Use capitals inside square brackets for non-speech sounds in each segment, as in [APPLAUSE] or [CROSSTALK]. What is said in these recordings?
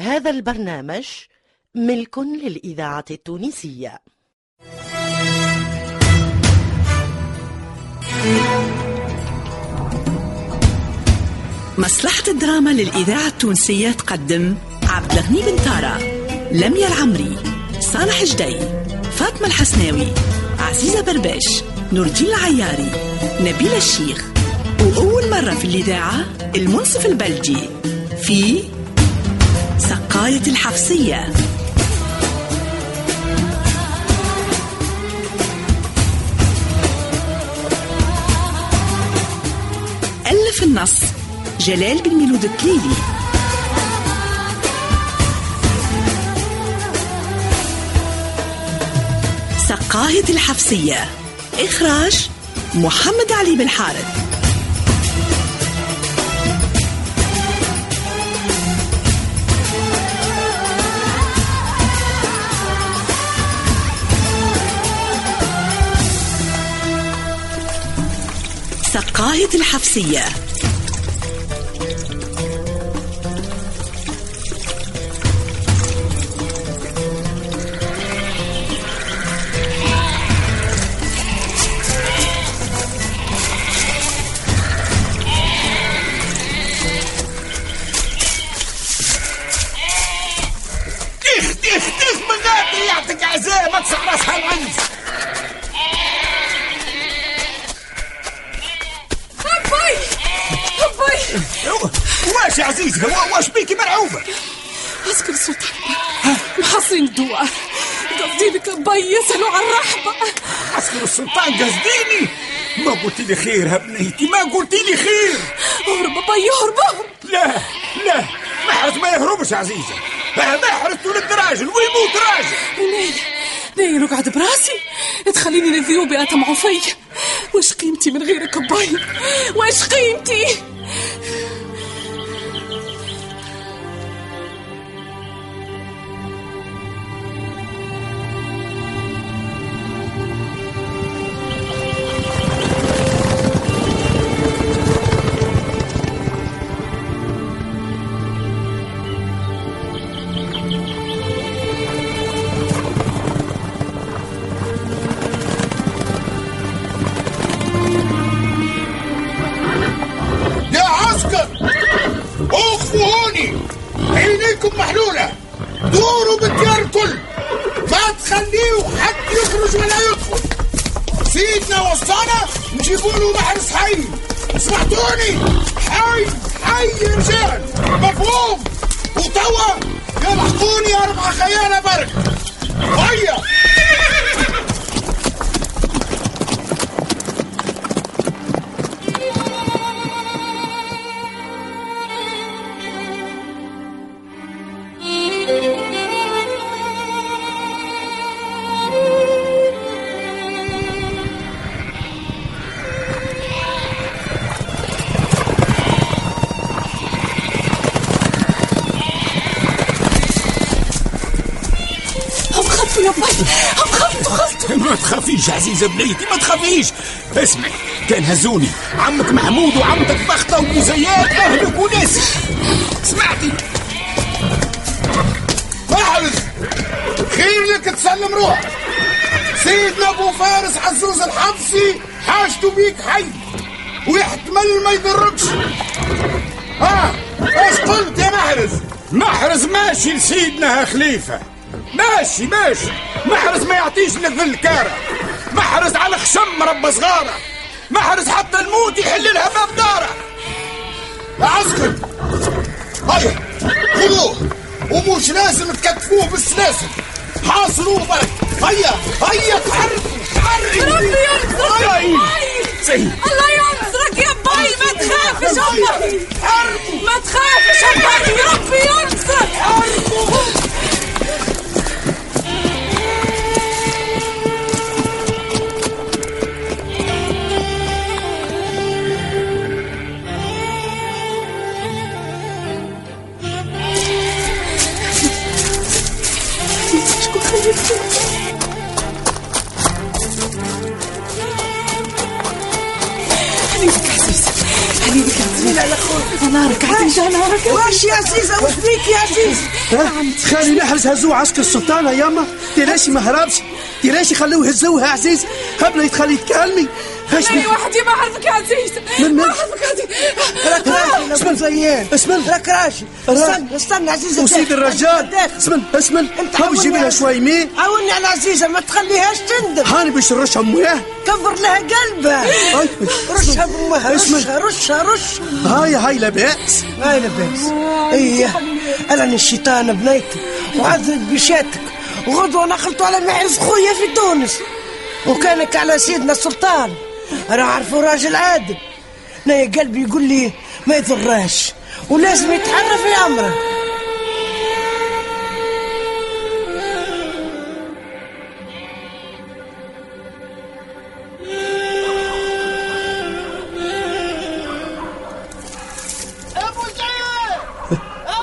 هذا البرنامج ملك للإذاعة التونسية. مصلحة الدراما للإذاعة التونسية تقدم عبد الغني بن تارا لميا العمري صالح جدي فاطمة الحسناوي عزيزة برباش نور الدين العياري نبيل الشيخ وأول مرة في الإذاعة المنصف البلجي في سقاية الحفصية. ألف النص. جلال بن ميلود التليلي. سقاية الحفصية. إخراج محمد علي بن حارث. سقاية الحفصية وا- واش بيكي مرعوبة؟ اسكت السلطان محصرين الدواء. قصدي لك باي يسألوا عن الرحبة عسكر السلطان قصديني. ما قلت لي خير يا بنيتي ما قلت لي خير. أهرب باي اهرب اهرب لا لا محرز ما يهربش عزيزة. محرز ولد راجل ويموت راجل. وناي ناي نقعد براسي. تخليني للذيوب أطمعوا فيا. واش قيمتي من غيرك باي؟ واش قيمتي؟ نجيبوا له محرس حي. سمعتوني؟ حي حي يا رجال. مفهوم. وتوا يلحقوني أربعة خيانة برك. هيا. عزيزة بنيتي ما تخافيش. اسمعي كان هزوني. عمك محمود وعمتك بختة ومزيات أهلك وناسك سمعتي؟ احرز خير لك تسلم روحك. سيدنا أبو فارس عزوز الحفصي حاجته بيك حي. ويحتمل ما يضركش. ها إيش قلت يا محرز؟ محرز ماشي لسيدنا خليفة. ماشي ماشي. محرز ما يعطيش لك الكارة. محرز على خشم رب صغارة محرز حتى الموت يحل لها باب داره. يا عسكر. هيا خذوه. ومش لازم تكتفوه بالسلاسل حاصروه برك. هيا هيا تحركوا تحركوا ربي ينصرك. الله ينصرك يا باي. ما تخافش حركوا. ما تخافش يا باي. ربي ينصرك. نارك عتيجة نارك. واش يا عزيزة واش بيك يا عزيز؟ خالي نحرز هزوه عسكر السلطان يا ياما تلاشي ما هربش؟ تلاشي خلوه يهزوها عزيز؟ قبل يتخلي يتكلمي. اي وحدي ما عرفك يا عزيز ما؟ عرفك راك راشي. ابو زيان اسمع. راك راشي. استنى استنى عزيزة وسيد. الرجال. اسمن اسمن. أنت هاو جيب لها شوي مين عاوني على عزيزة ما تخليهاش تندم. هاني باش نرشها مويه كبر لها قلبها. رشها بامها. رشها رشها رش هاي هاي لا بأس هاي لباس إيه. أنا الشيطان بنيتي وعذب بشاتك. وغدوة نقلته على معز خويا في تونس. وكانك على سيدنا السلطان أنا عارفه راجل عادل. أنا يا قلبي يقول لي ما يضراش ولازم يتحرى في امره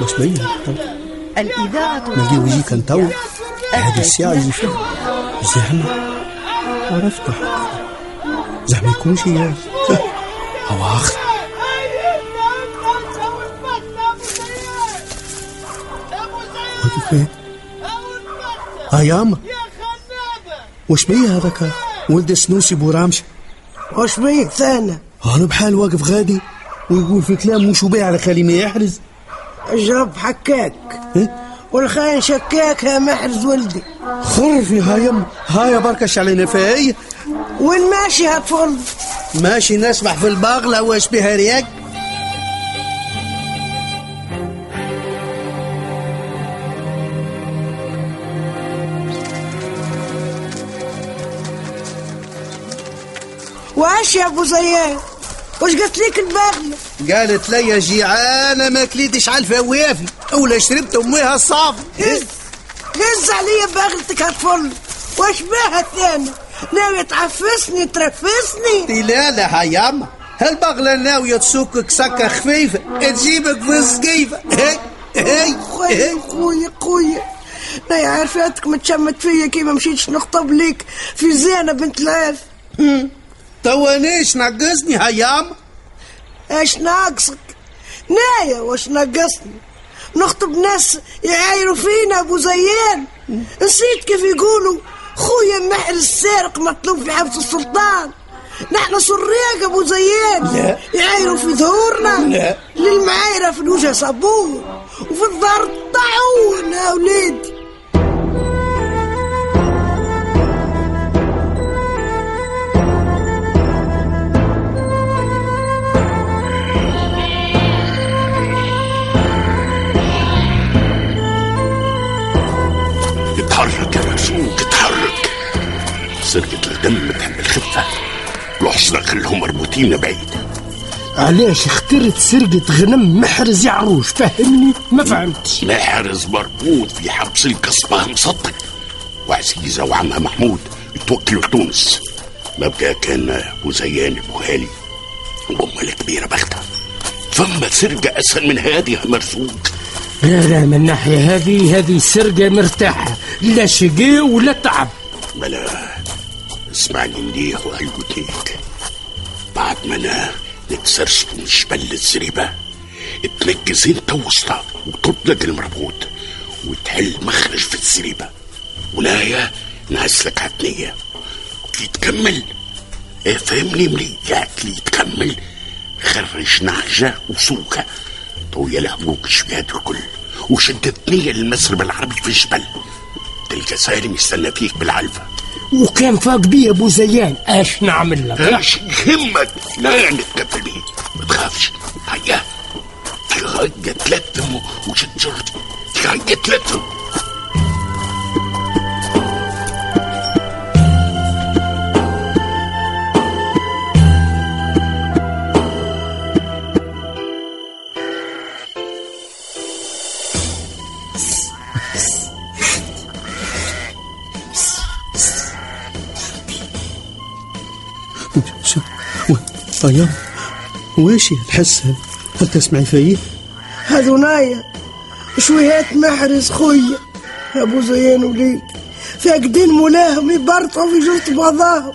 مش بين الإذاعة نجي ويجي كان تو هذه الساعة يجي فيها زعما. عرفت. زعما يكون شي هو وقف فين آه ياما وش بيه هذاك ولد سنوسي بورامش وش بيك ثاني. أنا بحال واقف غادي ويقول في كلام وشو بيه على خالي ما يحرز. اجرب حكاك. إيه؟ والخاين شكاك يا محرز ولدي. خرفي ها يما هاي بركش علينا فاي. وين ماشي هالفل ماشي نسبح في البغلة واش بها رياك؟ واش يا أبو زيان واش قلت لك الباغلة؟ قالت لي جيعانة ما كليتش على الفوافي أولا شربت أميها الصافي هز هز عليا باغلتك هالفل واش بها الثاني ناوي تعفسني ترفسني. لا هياما هالبغلة ناوية تسوقك سكة خفيفة تجيبك في السقيفة هي هي خويا خويا خويا ما تشمت فيا كي ما مشيتش نخطب ليك في زينة بنت العاف توانيش نقصني هياما إيش ناقصك نايا واش ناقصني نخطب ناس يعايروا فينا ابو زيان نسيت كيف يقولوا خويا محل السارق مطلوب في حبس السلطان. نحن سراق أبو زيان لا. يعايروا في ظهورنا. لا. للمعايرة في الوجه صابون. وفي الظهر طاعون يا وليدي الحصنة خلهم مربوطين بعيد. علاش اخترت سرقة غنم محرز يا عروش فهمني ما فهمتش. محرز مربوط في حبس القصبة مصدق. وعزيزة وعمها محمود اتوكلوا لتونس ما بقى كان ابو زيان ابو هالي وامها الكبيرة بختها. فما سرقة اسهل من هذه مرزوق. لا لا من الناحية هذه هذه سرقة مرتاحة. لا شقي ولا تعب. بلا اسمعني مليح وقلبك بعد ما أنا من جبل الزريبة تنجز أنت وسطها وتطلق المربوط وتحل مخرج في الزريبة. ولايا نعسلك عتنية كي تكمل إيه فهمني مليح كي تكمل خرج نعجة وسوكة. طوية لهبوك شويات الكل. وشد الثنية للمسرب العربي في الجبل. تلقى سالم يستنى فيك بالعلفة. وكان فاق بي أبو زيان. اش نعمل لك؟ إيش يهمك لا نتكفل بيه ما تخافش. هيا. في غاية تلتم وشد في غاية تلتم و- أيام ويش الحس هذا؟ هل تسمعي فيه؟ هذو نايا. شويات محرز خويا. أبو زيان وليد فاقدين مولاهم يبرطعوا في جرة بعضاهم.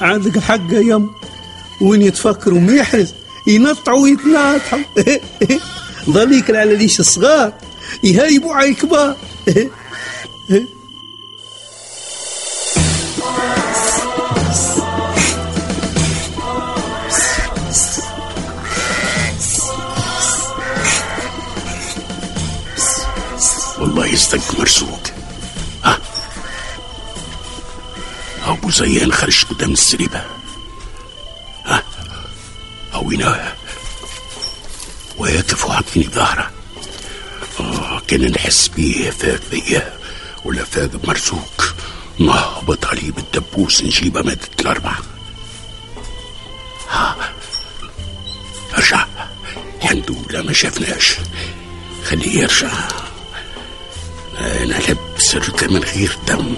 عندك حق يا يم وين يتفكروا ما يحرز ينطعوا ويتناطحوا. [LAUGHS] ظليك على ليش الصغار يهيبوا على الكبار. [LAUGHS] مرزوق ها؟ أبو زيان خرج قدام السريبة. ها؟ أو هنا واقف وعطيني ظهره. آه كان نحس بيه فاق بيا ولا فاق بمرزوق نهبط عليه بالدبوس نجيبه مادة الأربعة. ها؟ أرجع. الحمد لله ما شافناش خليه يرجع. أنا لبس رجع من غير دم.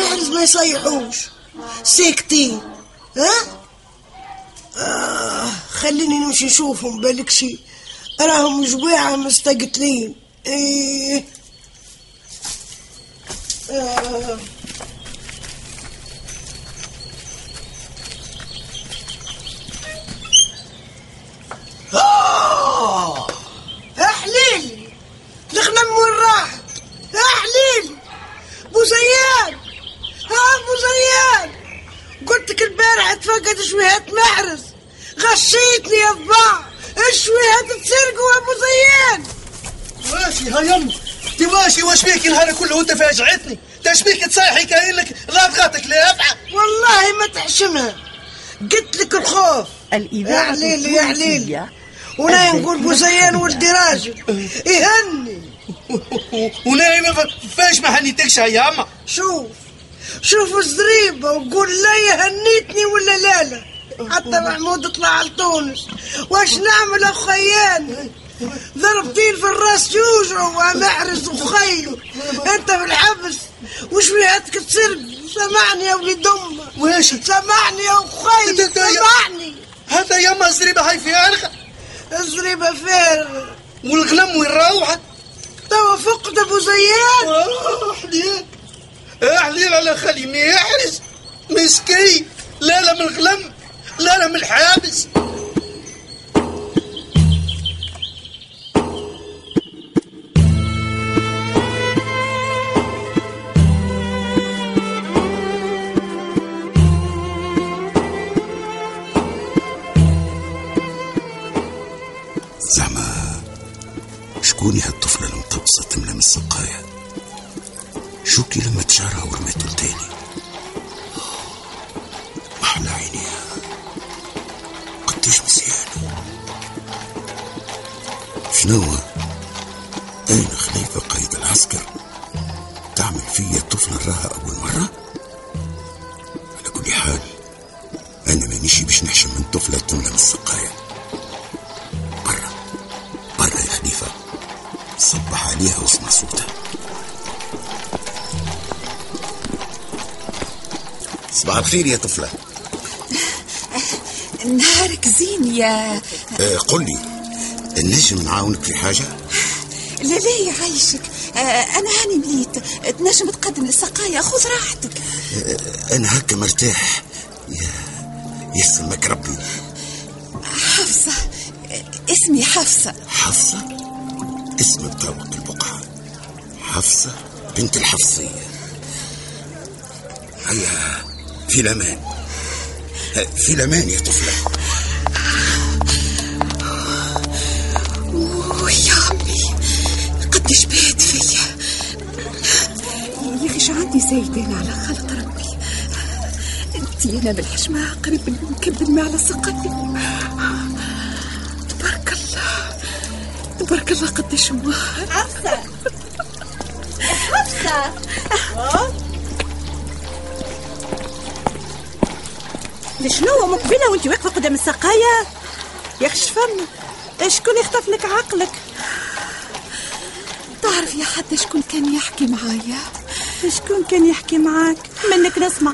معرز ما يصيحوش؟ ساكتين ها؟ آه خليني نمشي نشوفهم بالك شي؟ راهم جواعة مستقتلين. إيه. آه. يا حليل الغنم وين راحت يا حليل بو زيان ها بو زيان قلت لك البارح تفقد شويهات محرز غشيتني يا ضباع الشويهات تسرقوا ابو زيان ماشي ها يم انت ماشي واش بيك النهار كله وانت فاجعتني. تاش بيك تصيحي كانك ضغطك لا افعى والله ما تحشمها. قلت لك الخوف. يا الإذاعة حليل يا حليل وأنا نقول بو زيان ولدي راجل. يهني. ونايم فاش ما هنيتكش يا أما. شوف. شوف الزريبة وقول لا يهنيتني ولا لا لا. حتى محمود طلع لتونس واش نعمل اخيان ضربتين في الراس جوجو ومحرز وخي أنت في الحبس وش ويهاتك تسرق سامعني يا وليد أمك واش سامعني يا انت- سامعني هذا يا اما الزريبه هاي في عرقه الزريبة فارغة والغنم وين راوحة؟ توا فقد أبو زيان آه، حليل. آه، حليل على خلي ما يحرز مسكين. لا لا من الغلم لا لا من الحابس. Sara Urme. صباح الخير يا طفلة. [LAUGHS] نهارك زين يا آه قل لي النجم نعاونك في حاجة؟ [LAUGHS] لا لا يعيشك آه، أنا هاني مليت. تنجم تقدم للسقاية خذ راحتك. آه أنا هكا مرتاح. يا يسلمك ربي. حفصة. اسمي حفصة. حفصة؟ اسم بطاوق البقعة. حفصة بنت الحفصية. هيا. في الأمان في الأمان يا طفلة. يا عمي قديش بات فيا. يا أخي شو عندي زايدين على خلق ربي؟ انت أنا بالحشمة قريب نكب الماء على سقتي تبارك الله. تبارك الله قديش مواهر حفصة حفصة شنو مقبلة وانت واقفة قدام السقاية؟ يا شفن شكون يخطف لك عقلك؟ حتى شكون كان يحكي معايا؟ شكون كان يحكي معاك؟ منك نسمع.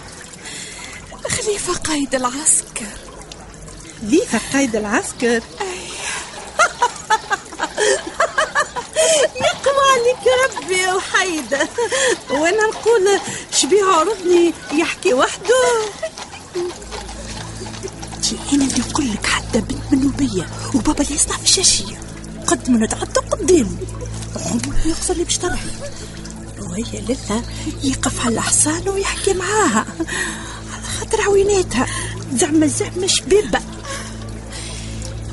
خليفة قايد العسكر. خليفة قايد العسكر؟ وهي لله يقف على الحصان ويحكي معاها. على خاطر عويناتها. زعما زعما شبيبة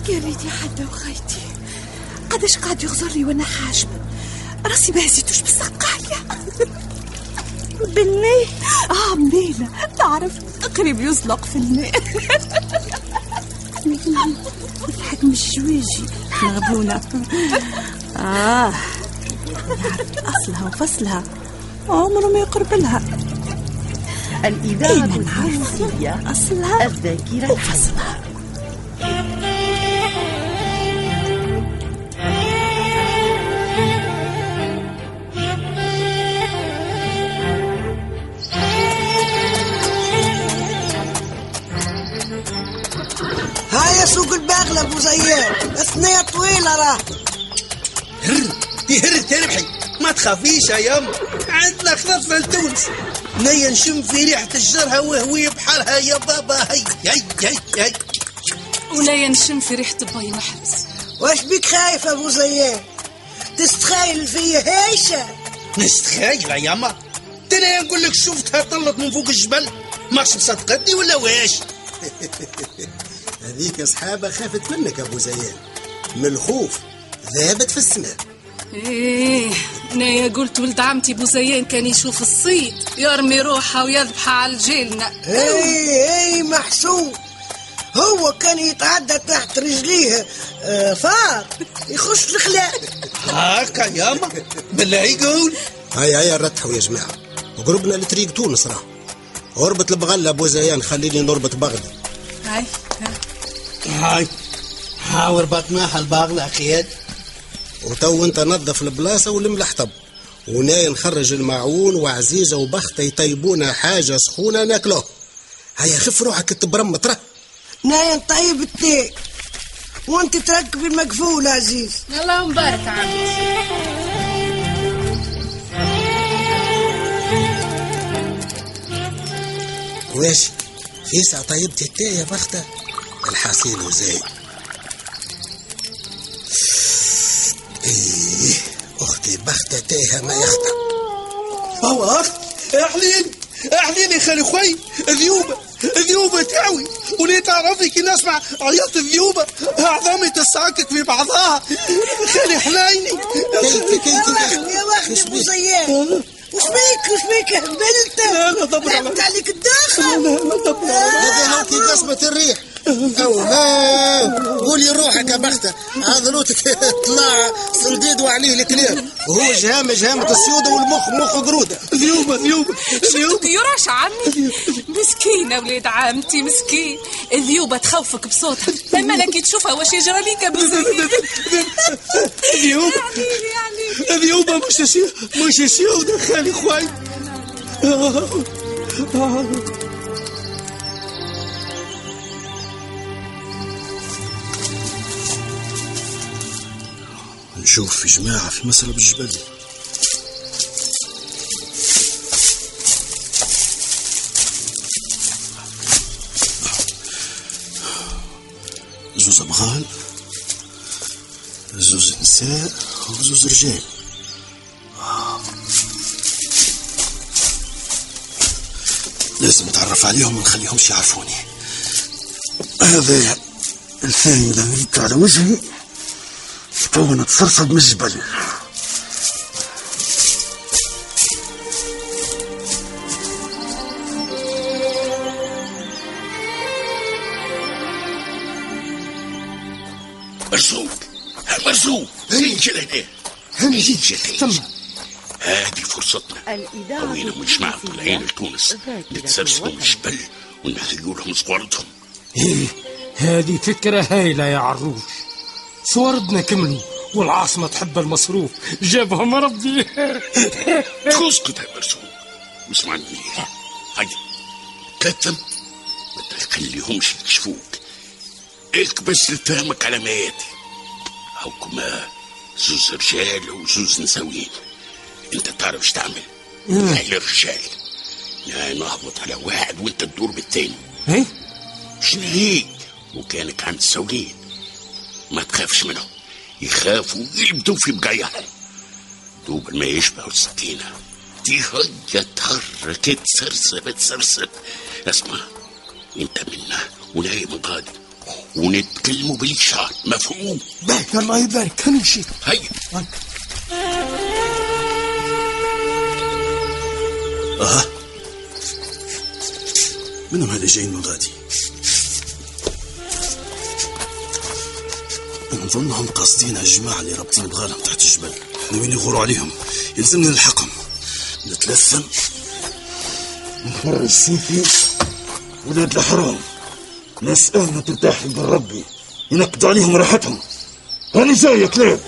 يا ريتي حتى وخيتي. قداش قاعد يغزر لي وأنا حاجب. راسي ما هزيتوش بالسقاية بالله آه منيلة تعرف قريب يزلق في الماء. الحق مش جويجي مغبونة آه. أصلها وفصلها. عمره ما يقرب لها. الإذاعة الفرنسية أصلها الذاكرة وفصلها هاي سوق الباغلة أبو زياد. اثنية طويلة راه هر تهر تربحي. ما تخافيش يا يام عندنا خضر في تونس نيا نشم في ريحة الجرها وهوي بحالها يا بابا هي هي هي هي ولا نشم في ريحة باي محرز. واش بيك خايف أبو زياد؟ تستخايل فيا هيشة. نستخيل يا ياما تنا نقول لك شفتها طلت من فوق الجبل؟ ماش مصدقتني ولا واش؟ [LAUGHS] هذيك صحابة خافت منك أبو زيان من الخوف ذهبت في السماء. إيه نايا قلت ولد عمتي بوزيان كان يشوف الصيد يرمي روحه ويذبح على الجيلنا. اي اي محسوب. هو كان يتعدى تحت رجليه آه، فار يخش الخلاء. هاكا ياما بالله يقول. هيا هيا رتحوا يا جماعة. وقربنا لطريق تونس راه. اربط البغلة أبو زيان خليني نربط بغدي هاي هاي. ها ربطناها الباغلة أخياد وتو انت نظف البلاصة ولم الحطب وناي نخرج الماعون وعزيزة وبختة يطيبونا حاجة سخونة ناكلوه. هيا خف روحك تبرمط راه. نايم طيب التي وانت تركبي المقفول عزيز. الله مبارك عمتي واش في ساعة طيبتي التاي يا بختة. الحصيل وزاي. تايها ما يخطأ الله احليلي احليلي خالي خوي ذيوبة ذيوبة تاوي ولي تعرفي كي نسمع عياط الذيوبة. عظامي تساكك في بعضها. خالي حنيني كي كي كي يا واخد أبو زياد. وش بيك وش بيك هبلت لا لا دبر عليك الداخل. لا دبر هذه هاكي قسمة الريح. أو ها قولي روحك يا بختة عضلوتك [LAUGHS] طلع صنديد وعليه الكلام وهو جهام جهامة السيودة والمخ مخ قرودة ذيوبة ذيوبة ذيوبة يراش عمي مسكينة ولاد عمتي مسكين. الذيوبة تخوفك بصوتها اما لك تشوفها واش يجرى ليك بزيان ذيوبة ذيوبة مش مش سيودة خالي خوي. نشوف في جماعة في مسرب الجبل زوز أبغال زوز نساء وزوز رجال لازم نتعرف عليهم ونخليهمش يعرفوني. هذا الثاني غريت على وجهي تو نتصرصد من الجبل. مرزوق مرزوق هني. جل هنا. هني. جيت جيت ثم هذه فرصتنا. الإذاعة قوينا ونجمع طلعين لتونس نتسرسلوا من الجبل ونهيئوا لهم صورتهم إيه هذه فكرة هايلة يا عروش صوردنا كملوا والعاصمة تحب المصروف. جابهم ربي. تسكت يا مرزوق واسمعني هيا كتم. ما تخليهمش يكشفوك. اكبس لتهمك على مياتي هوكما زوز رجال وزوز نساوين أنت تعرف تعمل؟ أهل الرجال. يا نهبط على واحد وأنت تدور بالتاني. إيه؟ شنو هيك وكانك عند السوقين ما تخافش منهم. يخافوا يلبدوا في بقاياهم دوب ما يشبهوا السكينة. دي هيا تحرك تسرسب تسرسب اسمع انت منا ونايم غادي. ونتكلموا بالإشارة مفهوم؟ باهي الله يبارك هنمشي هيا. أها منهم هذا جايين من غادي. نظنهم قاصدين هالجماعة اللي رابطين بغالهم تحت الجبل ناويين يغوروا عليهم. يلزمني نلحقهم. نتلثم نفرج سيفي. الحرام. ناس آمنة ترتاح عند ربي. ينقضوا عليهم راحتهم. أنا جاي يا كلاب.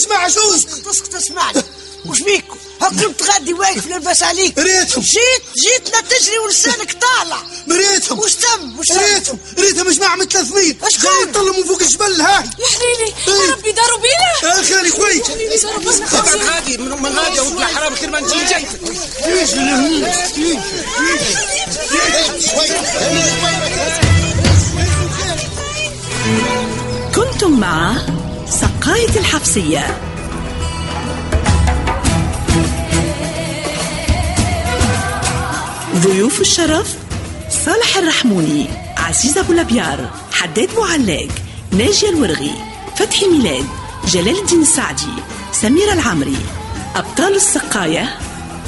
اسمع شوز اسكت اسمعني وش بيكم هكنت غادي واقف لاباس عليك ريتهم. جيت جيتنا تجري ولسانك طالع. مريتهم وش تم وش ريتهم. ريتهم مش معهم 300 أشكون؟ جاي يطلعوا من فوق الجبل هاي يا حليلي إيه. ربي داروا بينا. يا خالي خوي. طبعا غادي من من غادي وطلع حرام خير ما نجي. جاي كنتم مع سقاية الحفصية ضيوف الشرف صالح الرحموني عزيز أبو لبيار حداد بوعلاق ناجية الورغي فتحي ميلاد جلال الدين السعدي سميرة العمري أبطال السقاية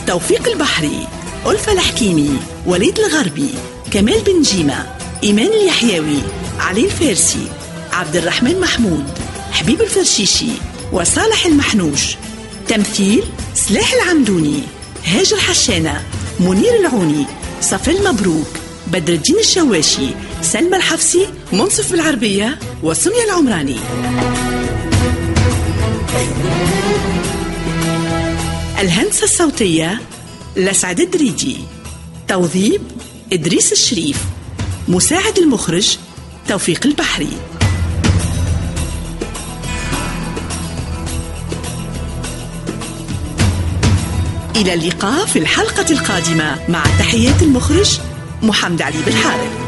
توفيق البحري ألفة الحكيمي وليد الغربي كمال بن جيمة إيمان اليحيوي علي الفارسي عبد الرحمن محمود حبيب الفرشيشي وصالح المحنوش. تمثيل سلاح العمدوني هاجر حشانة منير العوني صفي المبروك بدر الدين الشواشي سلمى الحفصي منصف بالعربية وسمية العمراني. الهندسة الصوتية لسعد الدريدي توظيب إدريس الشريف. مساعد المخرج توفيق البحري. إلى اللقاء في الحلقة القادمة مع تحيات المخرج محمد علي بالحارث